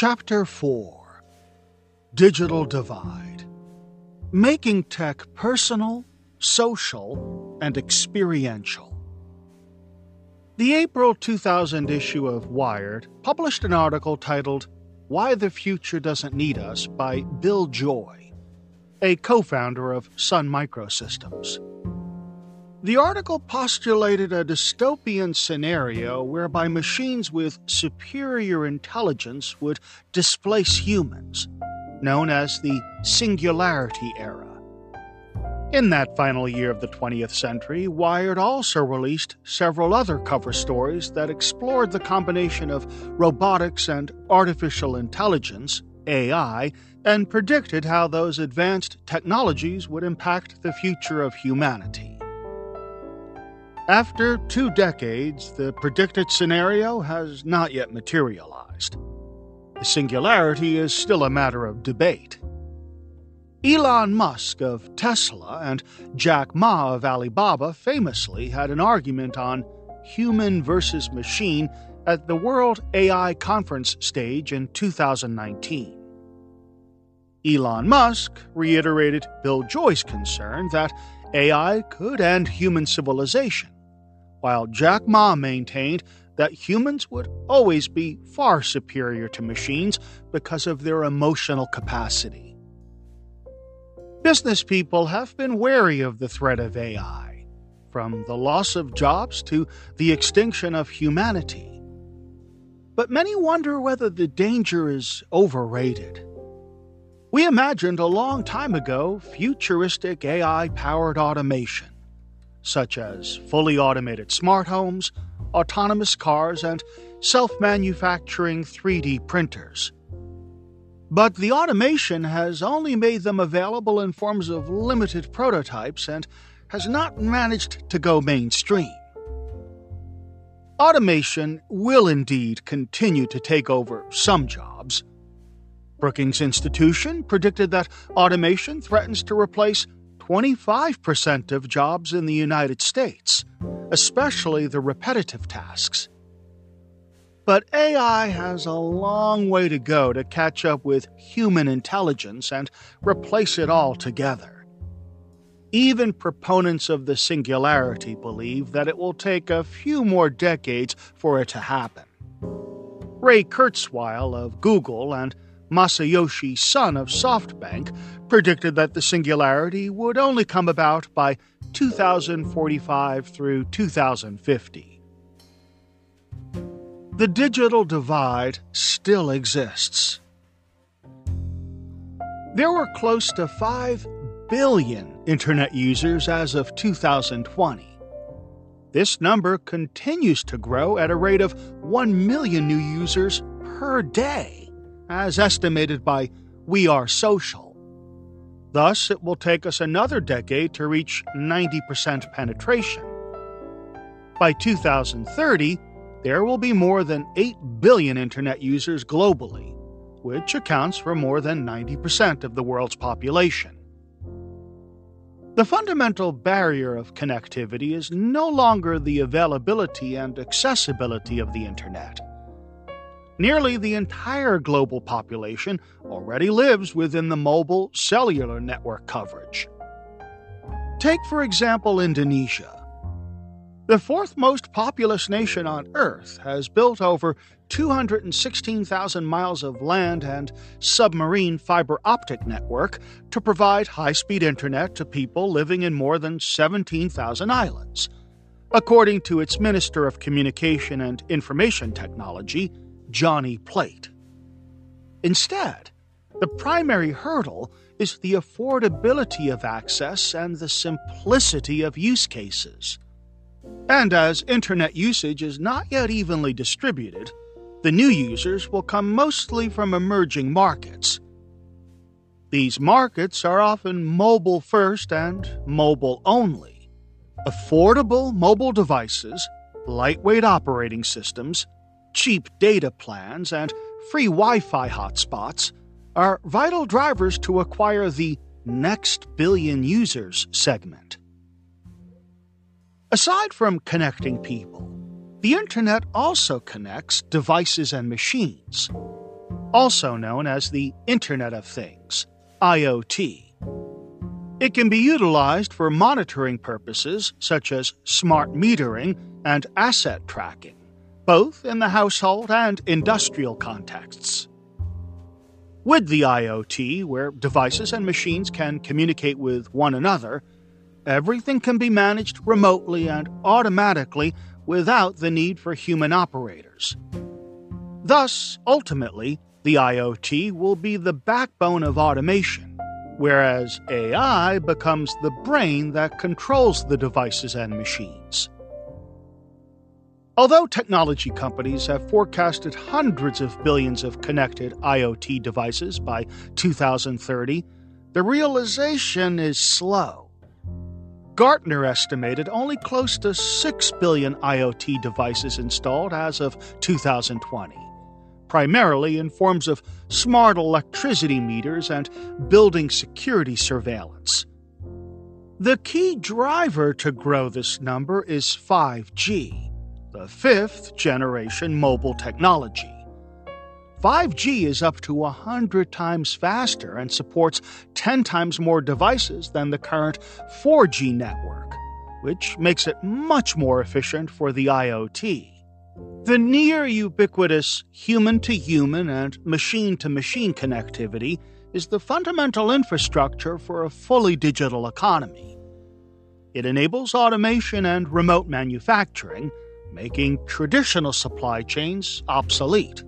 Chapter 4 Digital Divide Making Tech Personal, Social, and Experiential. The April 2000 issue of Wired published an article titled Why the Future Doesn't Need Us by Bill Joy, a co founder of Sun Microsystems. The article postulated a dystopian scenario whereby machines with superior intelligence would displace humans, known as the Singularity Era. In that final year of the 20th century, Wired also released several other cover stories that explored the combination of robotics and artificial intelligence, AI, and predicted how those advanced technologies would impact the future of humanity. After two decades, the predicted scenario has not yet materialized. The singularity is still a matter of debate. Elon Musk of Tesla and Jack Ma of Alibaba famously had an argument on human versus machine at the World AI Conference stage in 2019. Elon Musk reiterated Bill Joy's concern that AI could end human civilization while Jack Ma maintained that humans would always be far superior to machines because of their emotional capacity. Business people have been wary of the threat of AI, from the loss of jobs to the extinction of humanity. But many wonder whether the danger is overrated. We imagined a long time ago futuristic AI powered automation such as fully automated smart homes, autonomous cars, and self manufacturing 3D printers. But the automation has only made them available in forms of limited prototypes and has not managed to go mainstream. Automation will indeed continue to take over some jobs. Brookings Institution predicted that automation threatens to replace 25% of jobs in the United States, especially the repetitive tasks. But AI has a long way to go to catch up with human intelligence and replace it altogether. Even proponents of the singularity believe that it will take a few more decades for it to happen. Ray Kurzweil of Google and Masayoshi Son of SoftBank predicted that the singularity would only come about by 2045 through 2050. The digital divide still exists. There were close to 5 billion Internet users as of 2020. This number continues to grow at a rate of 1 million new users per day as estimated by We Are Social. Thus, it will take us another decade to reach 90% penetration. By 2030, there will be more than 8 billion Internet users globally, which accounts for more than 90% of the world's population. The fundamental barrier of connectivity is no longer the availability and accessibility of the Internet Nearly the entire global population already lives within the mobile cellular network coverage. Take, for example, Indonesia. The fourth most populous nation on Earth has built over 216,000 miles of land and submarine fiber optic network to provide high speed internet to people living in more than 17,000 islands, according to its Minister of Communication and Information Technology, Johnny Plate. Instead, the primary hurdle is the affordability of access and the simplicity of use cases. And as internet usage is not yet evenly distributed, the new users will come mostly from emerging markets. These markets are often mobile first and mobile only. Affordable mobile devices, lightweight operating systems, cheap data plans, and free Wi Fi hotspots are vital drivers to acquire the next billion users segment. Aside from connecting people, the internet also connects devices and machines. also known as the Internet of Things, IoT. It can be utilized for monitoring purposes such as smart metering and asset tracking, both in the household and industrial contexts. With the IoT, where devices and machines can communicate with one another, everything can be managed remotely and automatically without the need for human operators. Thus, ultimately, the IoT will be the backbone of automation, whereas AI becomes the brain that controls the devices and machines. Although technology companies have forecasted hundreds of billions of connected IoT devices by 2030, the realization is slow. Gartner estimated only close to 6 billion IoT devices installed as of 2020, primarily in forms of smart electricity meters and building security surveillance. The key driver to grow this number is 5G the fifth generation mobile technology. 5G is up to 100 times faster and supports 10 times more devices than the current 4G network, which makes it much more efficient for the IoT. The near ubiquitous human to human and machine to machine connectivity is the fundamental infrastructure for a fully digital economy. It enables automation and remote manufacturing making traditional supply chains obsolete.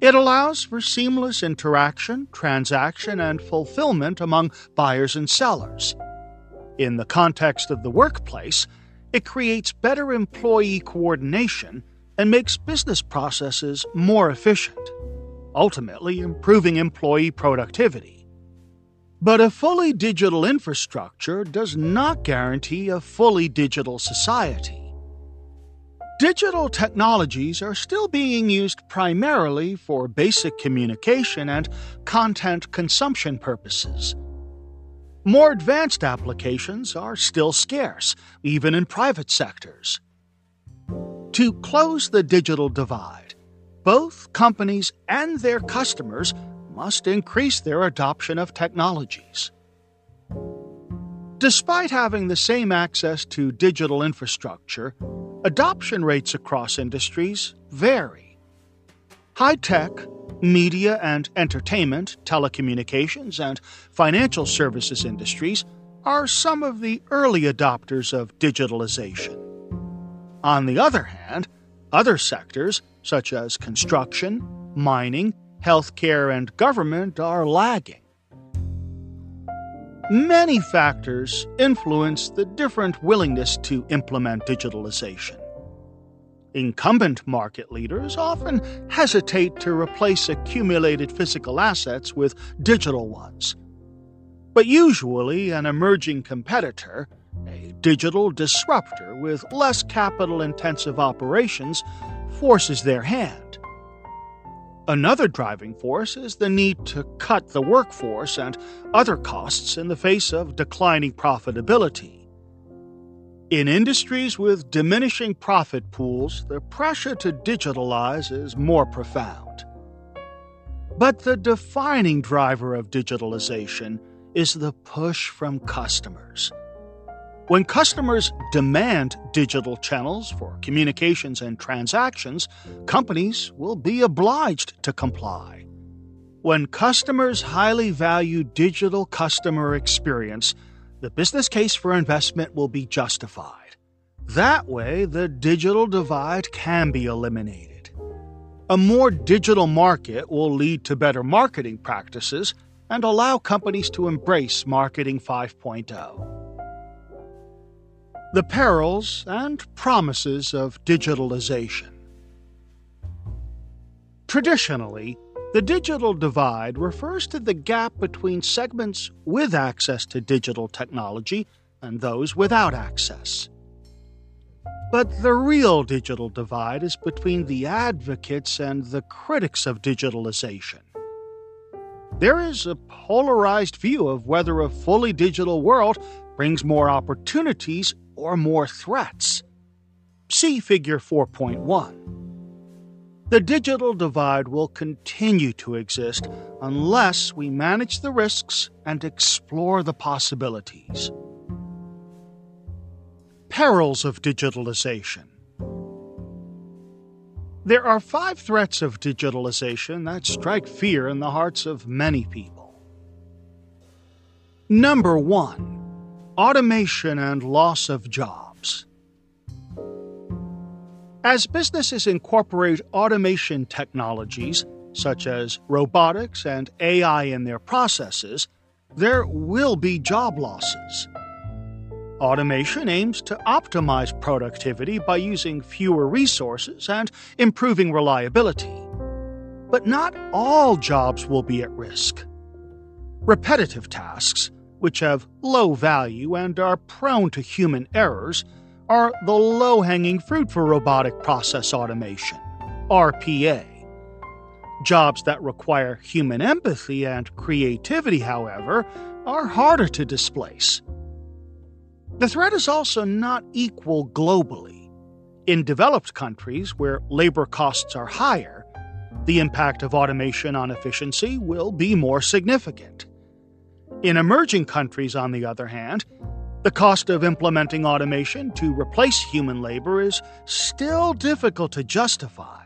It allows for seamless interaction, transaction, and fulfillment among buyers and sellers. In the context of the workplace, it creates better employee coordination and makes business processes more efficient, ultimately improving employee productivity. But a fully digital infrastructure does not guarantee a fully digital society. Digital technologies are still being used primarily for basic communication and content consumption purposes. More advanced applications are still scarce, even in private sectors. To close the digital divide, both companies and their customers must increase their adoption of technologies. Despite having the same access to digital infrastructure, adoption rates across industries vary. High tech, media and entertainment, telecommunications, and financial services industries are some of the early adopters of digitalization. On the other hand, other sectors, such as construction, mining, healthcare, and government, are lagging. Many factors influence the different willingness to implement digitalization. Incumbent market leaders often hesitate to replace accumulated physical assets with digital ones. But usually, an emerging competitor, a digital disruptor with less capital intensive operations, forces their hand. Another driving force is the need to cut the workforce and other costs in the face of declining profitability. In industries with diminishing profit pools, the pressure to digitalize is more profound. But the defining driver of digitalization is the push from customers. When customers demand digital channels for communications and transactions, companies will be obliged to comply. When customers highly value digital customer experience, the business case for investment will be justified. That way, the digital divide can be eliminated. A more digital market will lead to better marketing practices and allow companies to embrace Marketing 5.0 the perils and promises of digitalization. Traditionally, the digital divide refers to the gap between segments with access to digital technology and those without access. But the real digital divide is between the advocates and the critics of digitalization. There is a polarized view of whether a fully digital world brings more opportunities or more threats. See Figure 4.1. The digital divide will continue to exist unless we manage the risks and explore the possibilities. Perils of digitalization. There are five threats of digitalization that strike fear in the hearts of many people. Number one automation and loss of jobs. As businesses incorporate automation technologies, such as robotics and AI in their processes, there will be job losses. Automation aims to optimize productivity by using fewer resources and improving reliability. But not all jobs will be at risk. Repetitive tasks, which have low value and are prone to human errors, are the low hanging fruit for robotic process automation, RPA. Jobs that require human empathy and creativity, however, are harder to displace. The threat is also not equal globally. In developed countries where labor costs are higher, the impact of automation on efficiency will be more significant. In emerging countries, on the other hand, the cost of implementing automation to replace human labor is still difficult to justify.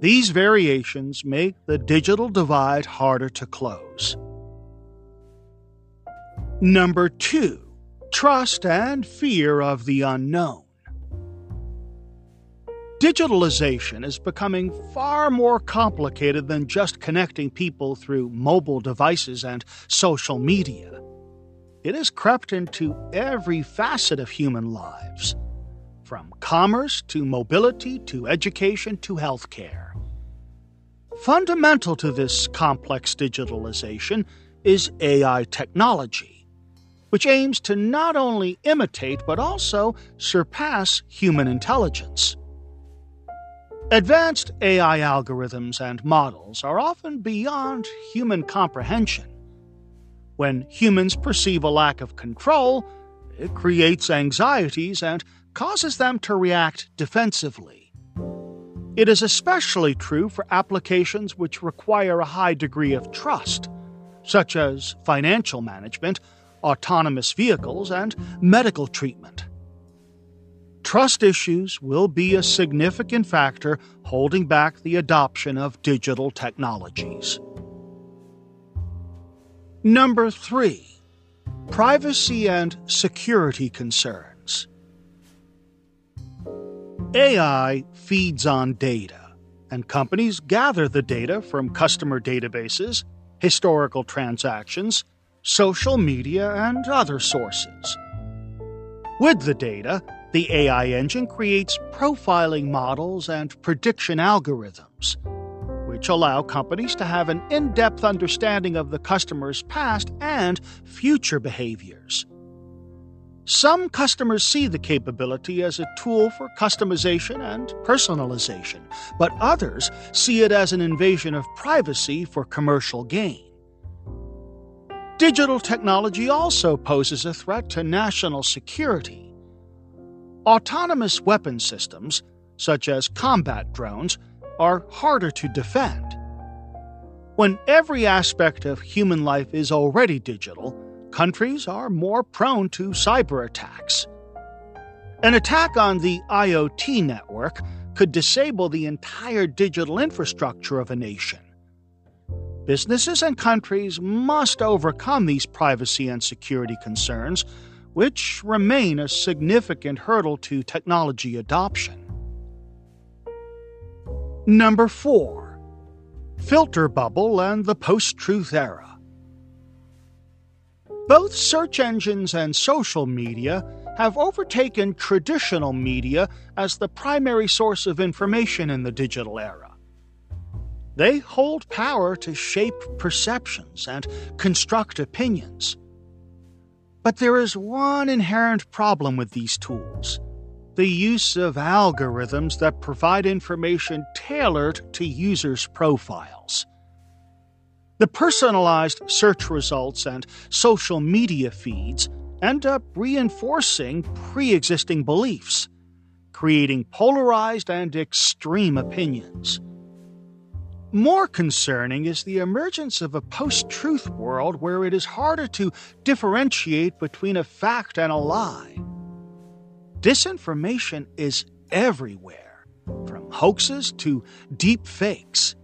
These variations make the digital divide harder to close. Number two trust and fear of the unknown. Digitalization is becoming far more complicated than just connecting people through mobile devices and social media. It has crept into every facet of human lives, from commerce to mobility to education to healthcare. Fundamental to this complex digitalization is AI technology which aims to not only imitate but also surpass human intelligence. Advanced AI algorithms and models are often beyond human comprehension. When humans perceive a lack of control, it creates anxieties and causes them to react defensively. It is especially true for applications which require a high degree of trust, such as financial management autonomous vehicles, and medical treatment. Trust issues will be a significant factor holding back the adoption of digital technologies. Number 3. Privacy and security concerns. AI feeds on data, and companies gather the data from customer databases, historical transactions, social media, and other sources. With the data, the AI engine creates profiling models and prediction algorithms, which allow companies to have an in depth understanding of the customer's past and future behaviors. Some customers see the capability as a tool for customization and personalization, but others see it as an invasion of privacy for commercial gain. Digital technology also poses a threat to national security. Autonomous weapon systems, such as combat drones, are harder to defend. When every aspect of human life is already digital, countries are more prone to cyber attacks. An attack on the IoT network could disable the entire digital infrastructure of a nation. Businesses and countries must overcome these privacy and security concerns, which remain a significant hurdle to technology adoption. Number 4. Filter Bubble and the Post Truth Era. Both search engines and social media have overtaken traditional media as the primary source of information in the digital era. They hold power to shape perceptions and construct opinions. But there is one inherent problem with these tools the use of algorithms that provide information tailored to users' profiles. The personalized search results and social media feeds end up reinforcing pre existing beliefs creating polarized and extreme opinions. More concerning is the emergence of a post truth world where it is harder to differentiate between a fact and a lie. Disinformation is everywhere, from hoaxes to deep fakes.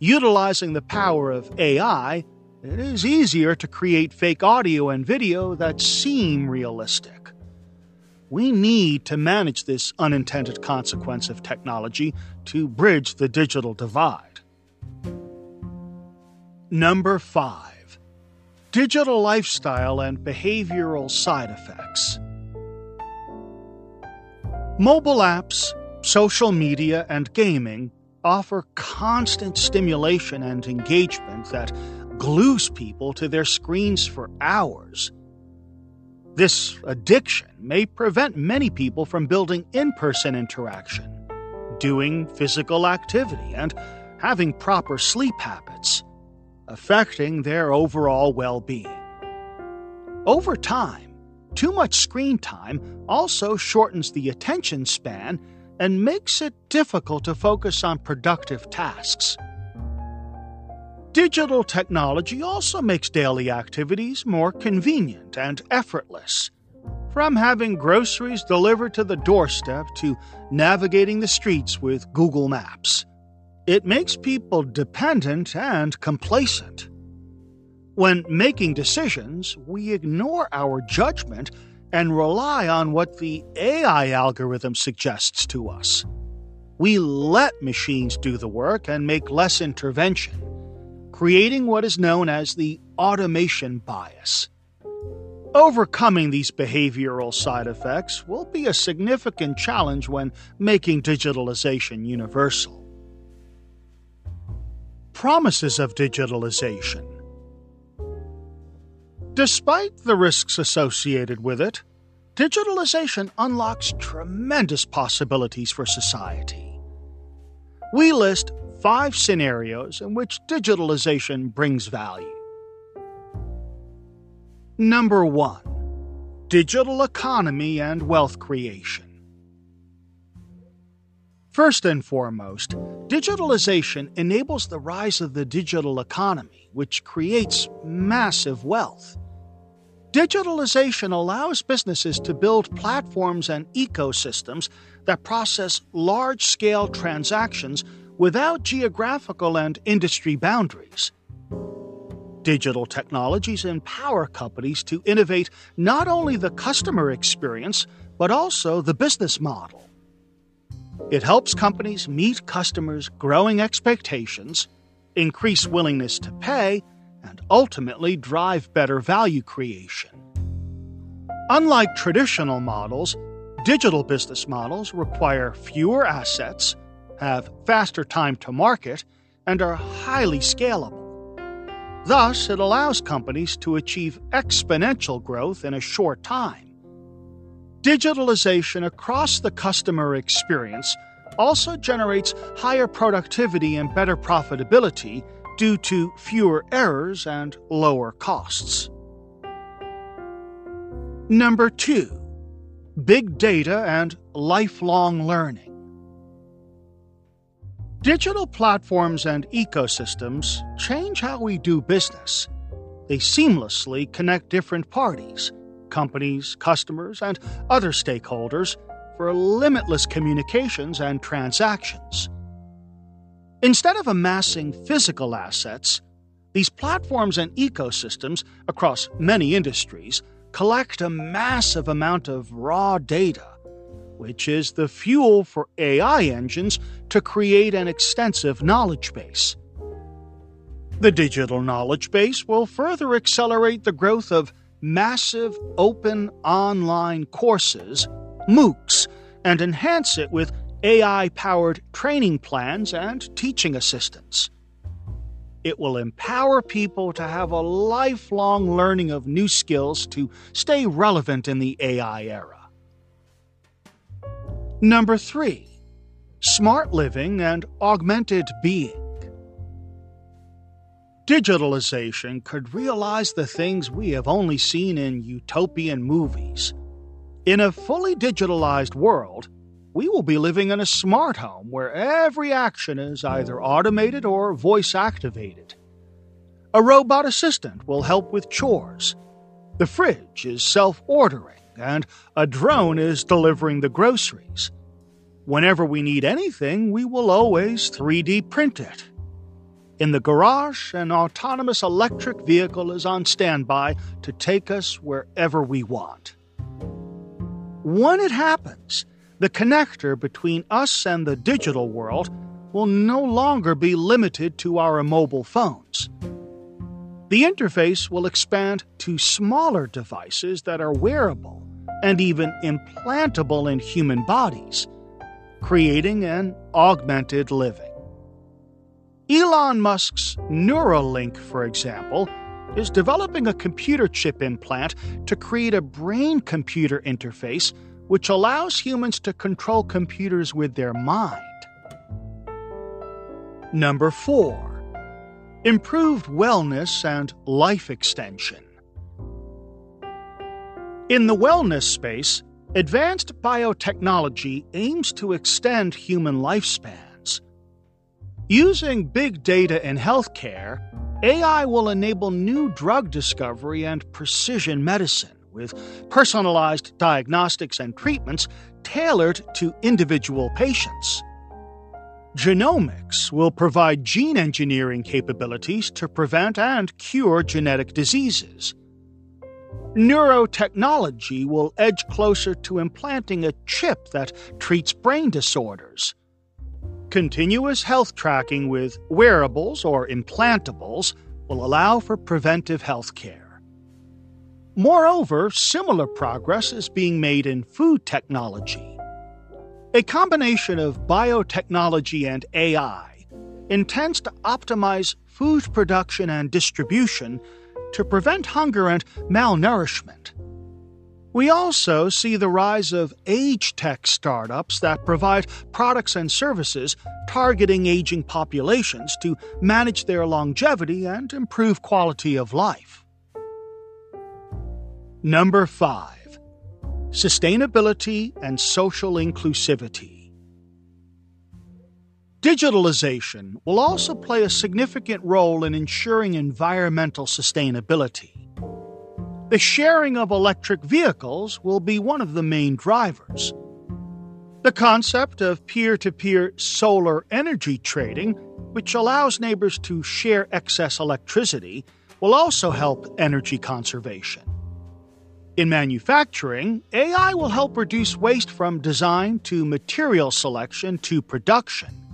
Utilizing the power of AI, it is easier to create fake audio and video that seem realistic. We need to manage this unintended consequence of technology to bridge the digital divide. Number 5 Digital Lifestyle and Behavioral Side Effects. Mobile apps, social media, and gaming offer constant stimulation and engagement that glues people to their screens for hours. This addiction may prevent many people from building in person interaction, doing physical activity, and having proper sleep habits, affecting their overall well being. Over time, too much screen time also shortens the attention span and makes it difficult to focus on productive tasks. Digital technology also makes daily activities more convenient and effortless. From having groceries delivered to the doorstep to navigating the streets with Google Maps, it makes people dependent and complacent. When making decisions, we ignore our judgment and rely on what the AI algorithm suggests to us. We let machines do the work and make less intervention creating what is known as the automation bias. Overcoming these behavioral side effects will be a significant challenge when making digitalization universal. Promises of digitalization. Despite the risks associated with it, digitalization unlocks tremendous possibilities for society. We list five scenarios in which digitalization brings value. Number 1 Digital Economy and Wealth Creation. First and foremost, digitalization enables the rise of the digital economy, which creates massive wealth. Digitalization allows businesses to build platforms and ecosystems that process large scale transactions without geographical and industry boundaries. Digital technologies empower companies to innovate not only the customer experience, but also the business model. It helps companies meet customers' growing expectations, increase willingness to pay, and ultimately drive better value creation. Unlike traditional models, digital business models require fewer assets have faster time to market, and are highly scalable. Thus, it allows companies to achieve exponential growth in a short time. Digitalization across the customer experience also generates higher productivity and better profitability due to fewer errors and lower costs. Number 2. Big data and lifelong learning. Digital platforms and ecosystems change how we do business. They seamlessly connect different parties, companies, customers, and other stakeholders for limitless communications and transactions. Instead of amassing physical assets, these platforms and ecosystems across many industries collect a massive amount of raw data which is the fuel for AI engines to create an extensive knowledge base. The digital knowledge base will further accelerate the growth of massive open online courses, MOOCs, and enhance it with AI powered training plans and teaching assistants. It will empower people to have a lifelong learning of new skills to stay relevant in the AI era. Number 3. Smart living and augmented being. Digitalization could realize the things we have only seen in utopian movies. In a fully digitalized world, we will be living in a smart home where every action is either automated or voice activated. A robot assistant will help with chores. The fridge is self ordering, and a drone is delivering the groceries. Whenever we need anything, we will always 3D print it. In the garage, an autonomous electric vehicle is on standby to take us wherever we want. When it happens, the connector between us and the digital world will no longer be limited to our mobile phones. The interface will expand to smaller devices that are wearable and even implantable in human bodies creating an augmented living. Elon Musk's Neuralink, for example, is developing a computer chip implant to create a brain computer interface which allows humans to control computers with their mind. Number 4. Improved wellness and life extension. In the wellness space, Advanced biotechnology aims to extend human lifespans. Using big data in healthcare, AI will enable new drug discovery and precision medicine with personalized diagnostics and treatments tailored to individual patients. Genomics will provide gene engineering capabilities to prevent and cure genetic diseases. Neurotechnology will edge closer to implanting a chip that treats brain disorders. Continuous health tracking with wearables or implantables will allow for preventive health care. Moreover, similar progress is being made in food technology. A combination of biotechnology and AI intends to optimize food production and distribution to prevent hunger and malnourishment. We also see the rise of age tech startups that provide products and services targeting aging populations to manage their longevity and improve quality of life. Number 5 Sustainability and Social Inclusivity. Digitalization will also play a significant role in ensuring environmental sustainability. The sharing of electric vehicles will be one of the main drivers. The concept of peer to peer solar energy trading, which allows neighbors to share excess electricity, will also help energy conservation. In manufacturing, AI will help reduce waste from design to material selection to production.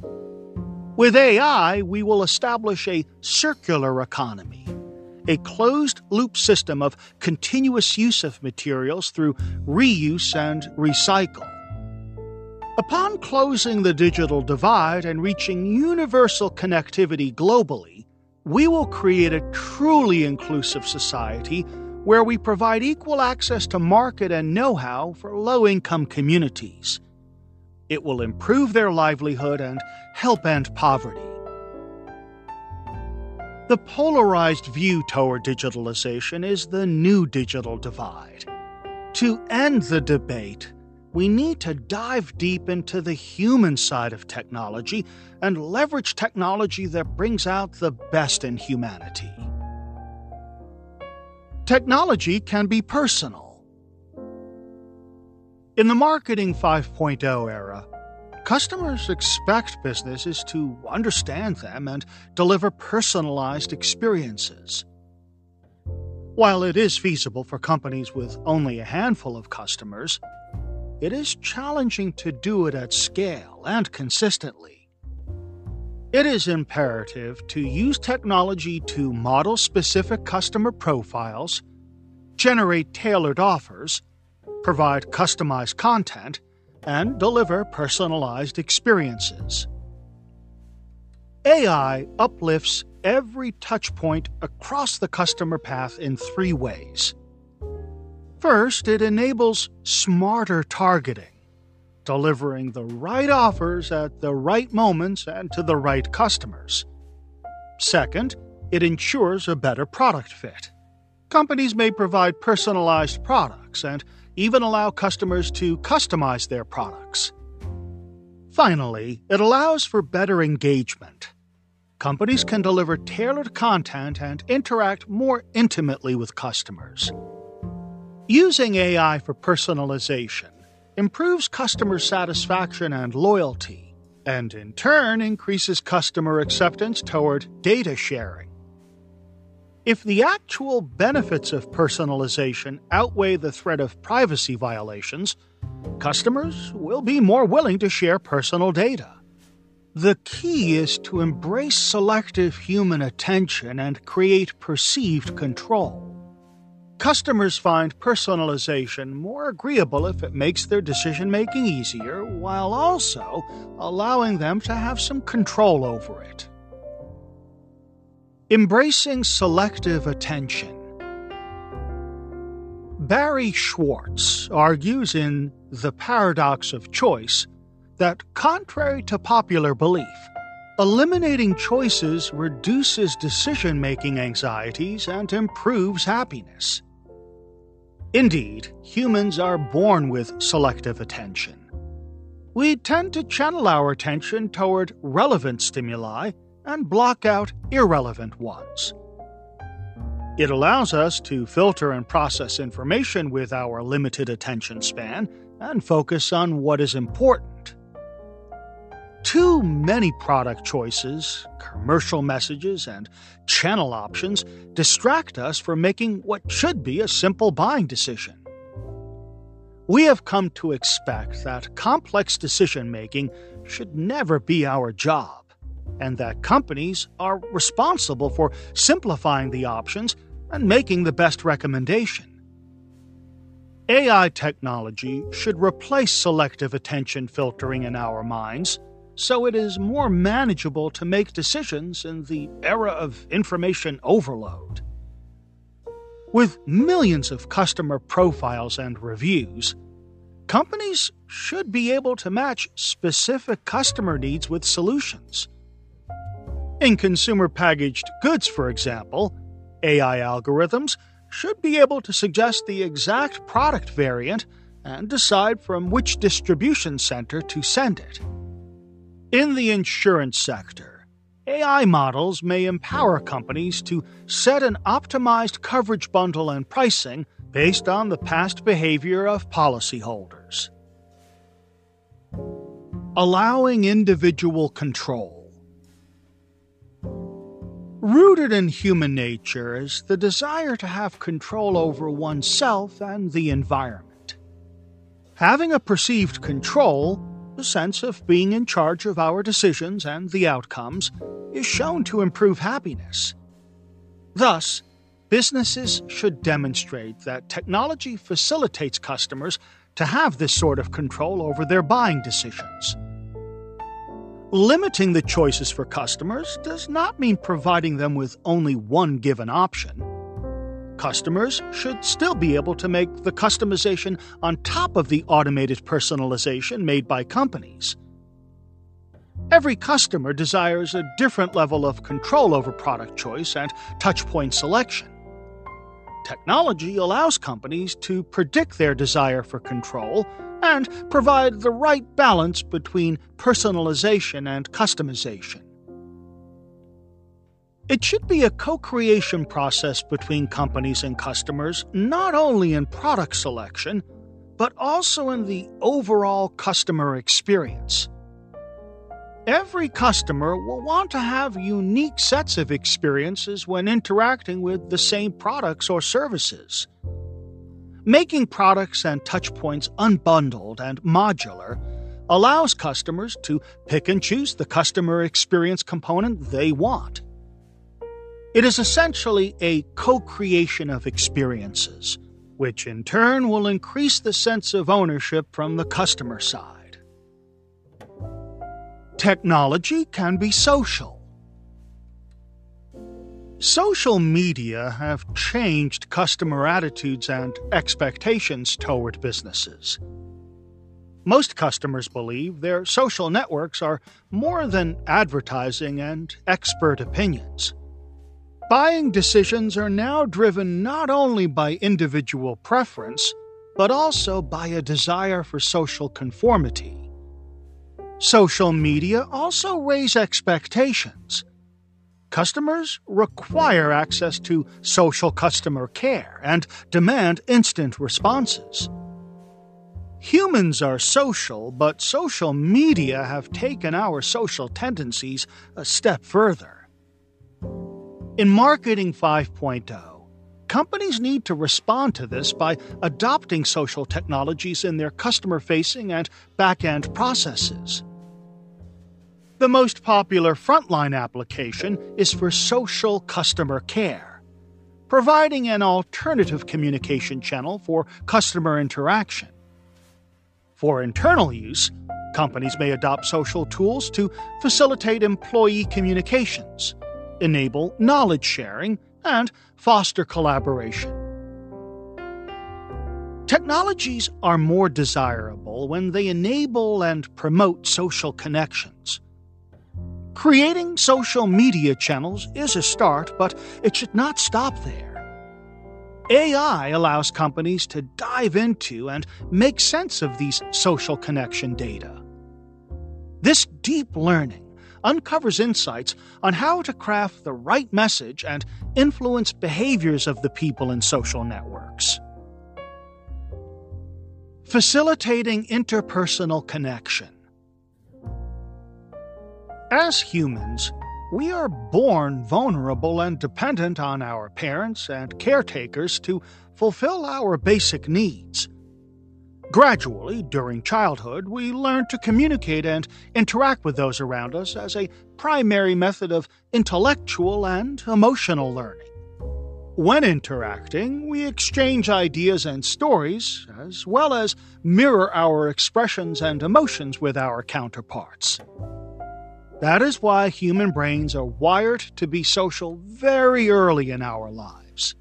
With AI, we will establish a circular economy, a closed loop system of continuous use of materials through reuse and recycle. Upon closing the digital divide and reaching universal connectivity globally, we will create a truly inclusive society where we provide equal access to market and know how for low income communities. It will improve their livelihood and help end poverty. The polarized view toward digitalization is the new digital divide. To end the debate, we need to dive deep into the human side of technology and leverage technology that brings out the best in humanity. Technology can be personal in the Marketing 5.0 era, customers expect businesses to understand them and deliver personalized experiences. While it is feasible for companies with only a handful of customers, it is challenging to do it at scale and consistently. It is imperative to use technology to model specific customer profiles, generate tailored offers, provide customized content, and deliver personalized experiences. AI uplifts every touchpoint across the customer path in three ways. First, it enables smarter targeting, delivering the right offers at the right moments and to the right customers. Second, it ensures a better product fit. Companies may provide personalized products and even allow customers to customize their products. Finally, it allows for better engagement. Companies can deliver tailored content and interact more intimately with customers. Using AI for personalization improves customer satisfaction and loyalty, and in turn increases customer acceptance toward data sharing. If the actual benefits of personalization outweigh the threat of privacy violations, customers will be more willing to share personal data. The key is to embrace selective human attention and create perceived control. Customers find personalization more agreeable if it makes their decision making easier, while also allowing them to have some control over it. Embracing selective attention. Barry Schwartz argues in The Paradox of Choice that, contrary to popular belief, eliminating choices reduces decision making anxieties and improves happiness. Indeed, humans are born with selective attention. We tend to channel our attention toward relevant stimuli and block out irrelevant ones. It allows us to filter and process information with our limited attention span and focus on what is important. Too many product choices, commercial messages, and channel options distract us from making what should be a simple buying decision. We have come to expect that complex decision making should never be our job and that companies are responsible for simplifying the options and making the best recommendation. AI technology should replace selective attention filtering in our minds so it is more manageable to make decisions in the era of information overload. With millions of customer profiles and reviews, companies should be able to match specific customer needs with solutions. In consumer packaged goods, for example, AI algorithms should be able to suggest the exact product variant and decide from which distribution center to send it. In the insurance sector, AI models may empower companies to set an optimized coverage bundle and pricing based on the past behavior of policyholders. Allowing individual control. Rooted in human nature is the desire to have control over oneself and the environment. Having a perceived control, the sense of being in charge of our decisions and the outcomes, is shown to improve happiness. Thus, businesses should demonstrate that technology facilitates customers to have this sort of control over their buying decisions. Limiting the choices for customers does not mean providing them with only one given option. Customers should still be able to make the customization on top of the automated personalization made by companies. Every customer desires a different level of control over product choice and touchpoint selection. Technology allows companies to predict their desire for control and provide the right balance between personalization and customization. It should be a co creation process between companies and customers, not only in product selection, but also in the overall customer experience. Every customer will want to have unique sets of experiences when interacting with the same products or services. Making products and touchpoints unbundled and modular allows customers to pick and choose the customer experience component they want. It is essentially a co creation of experiences, which in turn will increase the sense of ownership from the customer side. Technology can be social. Social media have changed customer attitudes and expectations toward businesses. Most customers believe their social networks are more than advertising and expert opinions. Buying decisions are now driven not only by individual preference, but also by a desire for social conformity. Social media also raise expectations. Customers require access to social customer care and demand instant responses. Humans are social, but social media have taken our social tendencies a step further. In Marketing 5.0, companies need to respond to this by adopting social technologies in their customer facing and back end processes. The most popular frontline application is for social customer care, providing an alternative communication channel for customer interaction. For internal use, companies may adopt social tools to facilitate employee communications, enable knowledge sharing, and foster collaboration. Technologies are more desirable when they enable and promote social connections. Creating social media channels is a start, but it should not stop there. AI allows companies to dive into and make sense of these social connection data. This deep learning uncovers insights on how to craft the right message and influence behaviors of the people in social networks. Facilitating interpersonal connection. As humans, we are born vulnerable and dependent on our parents and caretakers to fulfill our basic needs. Gradually, during childhood, we learn to communicate and interact with those around us as a primary method of intellectual and emotional learning. When interacting, we exchange ideas and stories, as well as mirror our expressions and emotions with our counterparts. That is why human brains are wired to be social very early in our lives.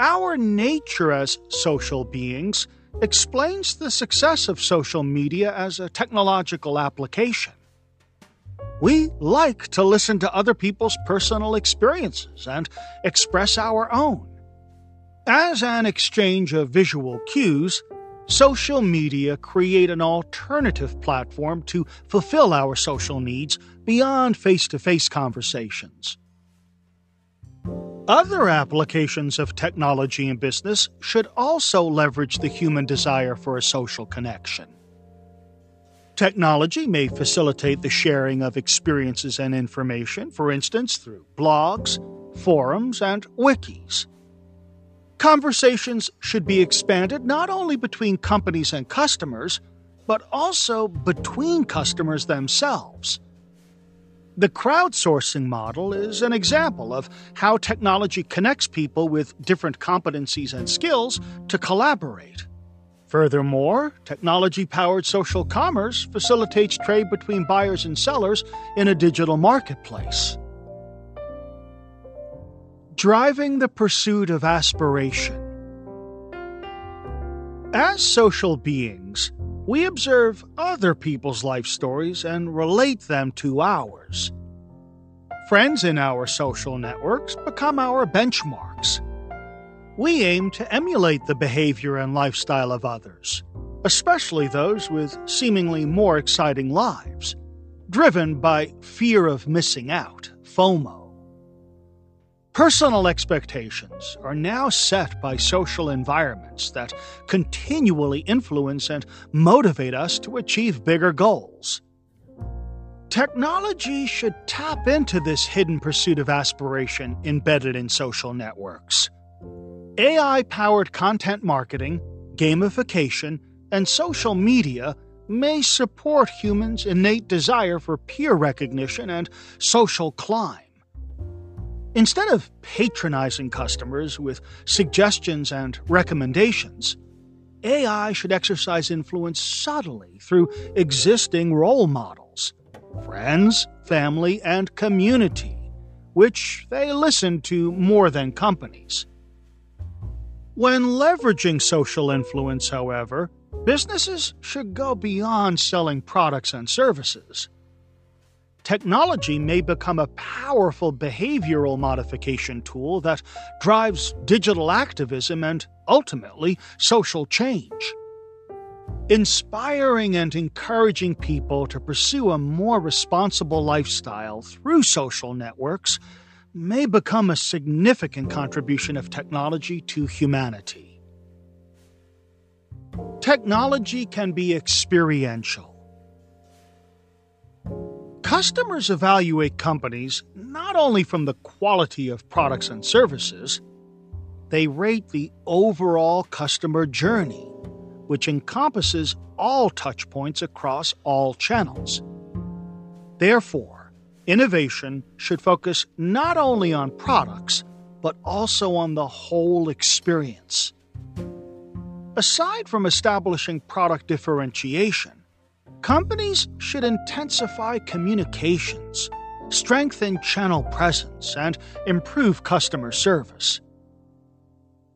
Our nature as social beings explains the success of social media as a technological application. We like to listen to other people's personal experiences and express our own. As an exchange of visual cues, social media create an alternative platform to fulfill our social needs beyond face to face conversations. Other applications of technology in business should also leverage the human desire for a social connection. Technology may facilitate the sharing of experiences and information, for instance, through blogs, forums, and wikis. Conversations should be expanded not only between companies and customers, but also between customers themselves. The crowdsourcing model is an example of how technology connects people with different competencies and skills to collaborate. Furthermore, technology powered social commerce facilitates trade between buyers and sellers in a digital marketplace driving the pursuit of aspiration. As social beings, we observe other people's life stories and relate them to ours. Friends in our social networks become our benchmarks. We aim to emulate the behavior and lifestyle of others, especially those with seemingly more exciting lives, driven by fear of missing out, FOMO. Personal expectations are now set by social environments that continually influence and motivate us to achieve bigger goals. Technology should tap into this hidden pursuit of aspiration embedded in social networks. AI powered content marketing, gamification, and social media may support humans' innate desire for peer recognition and social climb. Instead of patronizing customers with suggestions and recommendations, AI should exercise influence subtly through existing role models friends, family, and community, which they listen to more than companies. When leveraging social influence, however, businesses should go beyond selling products and services technology may become a powerful behavioral modification tool that drives digital activism and, ultimately, social change. Inspiring and encouraging people to pursue a more responsible lifestyle through social networks may become a significant contribution of technology to humanity. Technology can be experiential. Customers evaluate companies not only from the quality of products and services, they rate the overall customer journey, which encompasses all touchpoints across all channels. Therefore, innovation should focus not only on products, but also on the whole experience. Aside from establishing product differentiation, companies should intensify communications, strengthen channel presence, and improve customer service.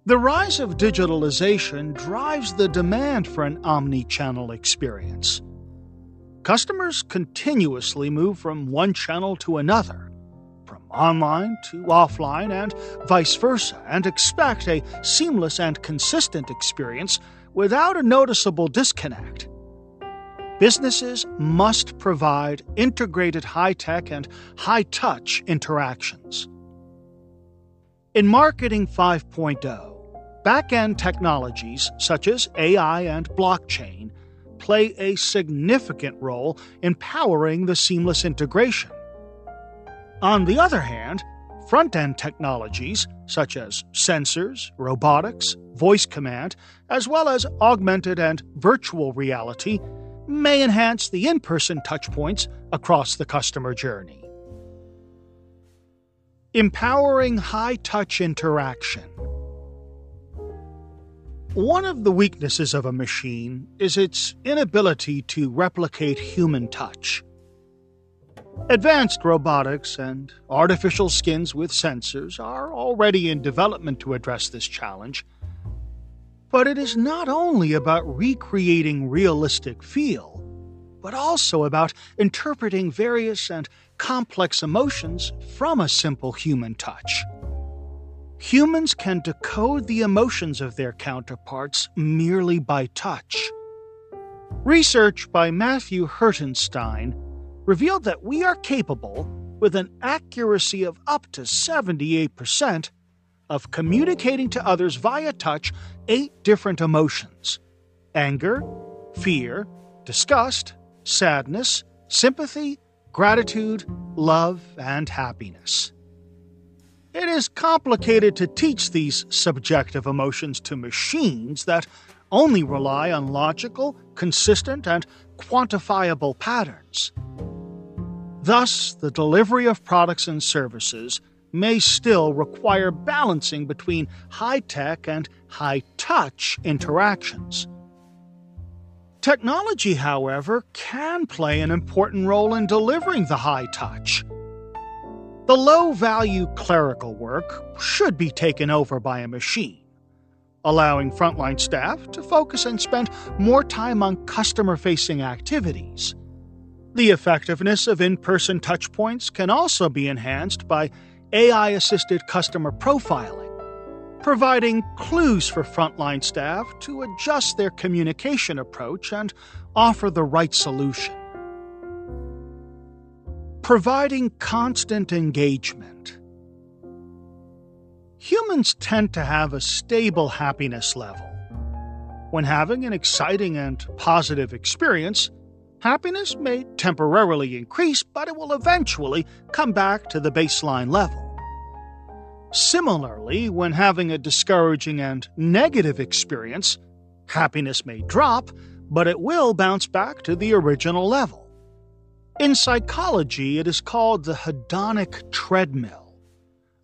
The rise of digitalization drives the demand for an omni channel experience. Customers continuously move from one channel to another, from online to offline, and vice versa, and expect a seamless and consistent experience without a noticeable disconnect. Businesses must provide integrated high tech and high touch interactions. In Marketing 5.0, Back end technologies such as AI and blockchain play a significant role in powering the seamless integration. On the other hand, front end technologies such as sensors, robotics, voice command, as well as augmented and virtual reality may enhance the in person touchpoints across the customer journey. Empowering high touch interaction. One of the weaknesses of a machine is its inability to replicate human touch. Advanced robotics and artificial skins with sensors are already in development to address this challenge. But it is not only about recreating realistic feel, but also about interpreting various and complex emotions from a simple human touch humans can decode the emotions of their counterparts merely by touch. Research by Matthew Hertenstein revealed that we are capable, with an accuracy of up to 78%, of communicating to others via touch eight different emotions anger, fear, disgust, sadness, sympathy, gratitude, love, and happiness. It is complicated to teach these subjective emotions to machines that only rely on logical, consistent, and quantifiable patterns. Thus, the delivery of products and services may still require balancing between high tech and high touch interactions. Technology, however, can play an important role in delivering the high touch. The low value clerical work should be taken over by a machine, allowing frontline staff to focus and spend more time on customer facing activities. The effectiveness of in person touchpoints can also be enhanced by AI assisted customer profiling, providing clues for frontline staff to adjust their communication approach and offer the right solution providing constant engagement. Humans tend to have a stable happiness level. When having an exciting and positive experience, happiness may temporarily increase, but it will eventually come back to the baseline level. Similarly, when having a discouraging and negative experience, happiness may drop, but it will bounce back to the original level. In psychology, it is called the hedonic treadmill,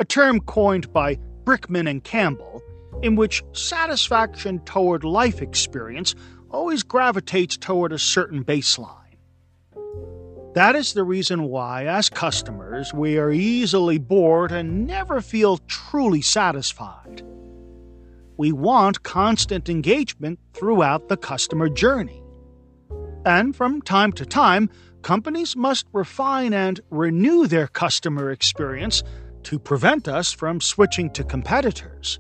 a term coined by Brickman and Campbell, in which satisfaction toward life experience always gravitates toward a certain baseline. That is the reason why, as customers, we are easily bored and never feel truly satisfied. We want constant engagement throughout the customer journey. And from time to time, companies must refine and renew their customer experience to prevent us from switching to competitors.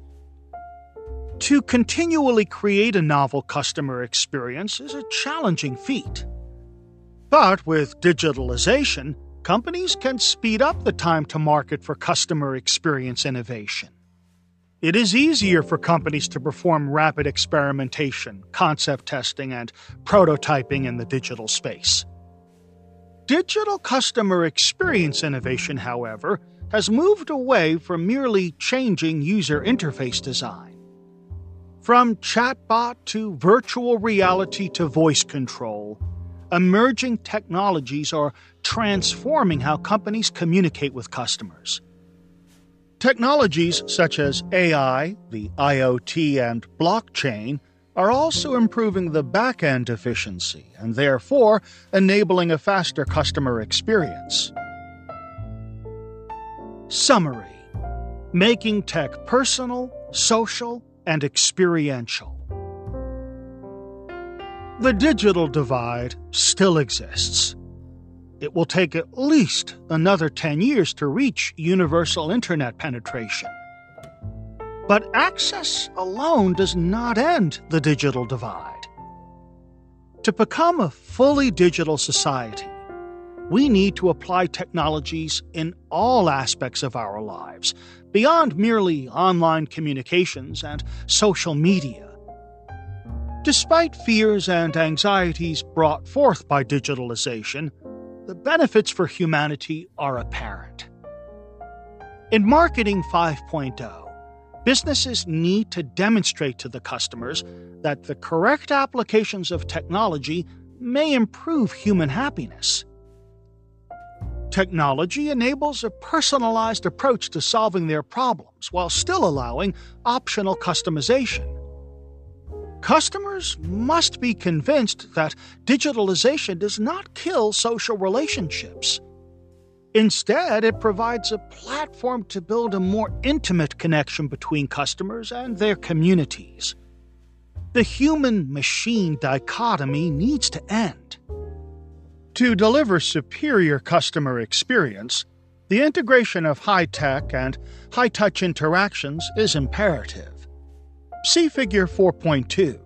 To continually create a novel customer experience is a challenging feat. But with digitalization, companies can speed up the time to market for customer experience innovation. It is easier for companies to perform rapid experimentation, concept testing, and prototyping in the digital space. Digital customer experience innovation, however, has moved away from merely changing user interface design. From chatbot to virtual reality to voice control, emerging technologies are transforming how companies communicate with customers. Technologies such as AI, the IoT, and blockchain are also improving the back end efficiency and therefore enabling a faster customer experience. Summary Making tech personal, social, and experiential. The digital divide still exists. It will take at least another 10 years to reach universal internet penetration. But access alone does not end the digital divide. To become a fully digital society, we need to apply technologies in all aspects of our lives, beyond merely online communications and social media. Despite fears and anxieties brought forth by digitalization, the benefits for humanity are apparent. In Marketing 5.0, businesses need to demonstrate to the customers that the correct applications of technology may improve human happiness. Technology enables a personalized approach to solving their problems while still allowing optional customization. Customers must be convinced that digitalization does not kill social relationships. Instead, it provides a platform to build a more intimate connection between customers and their communities. The human machine dichotomy needs to end. To deliver superior customer experience, the integration of high tech and high touch interactions is imperative. See Figure 4.2.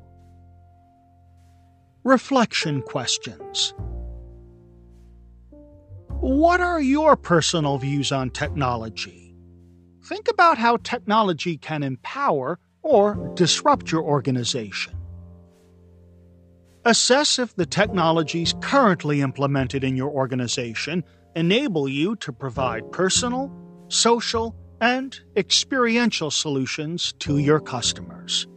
Reflection questions. What are your personal views on technology? Think about how technology can empower or disrupt your organization. Assess if the technologies currently implemented in your organization enable you to provide personal, social, and experiential solutions to your customers.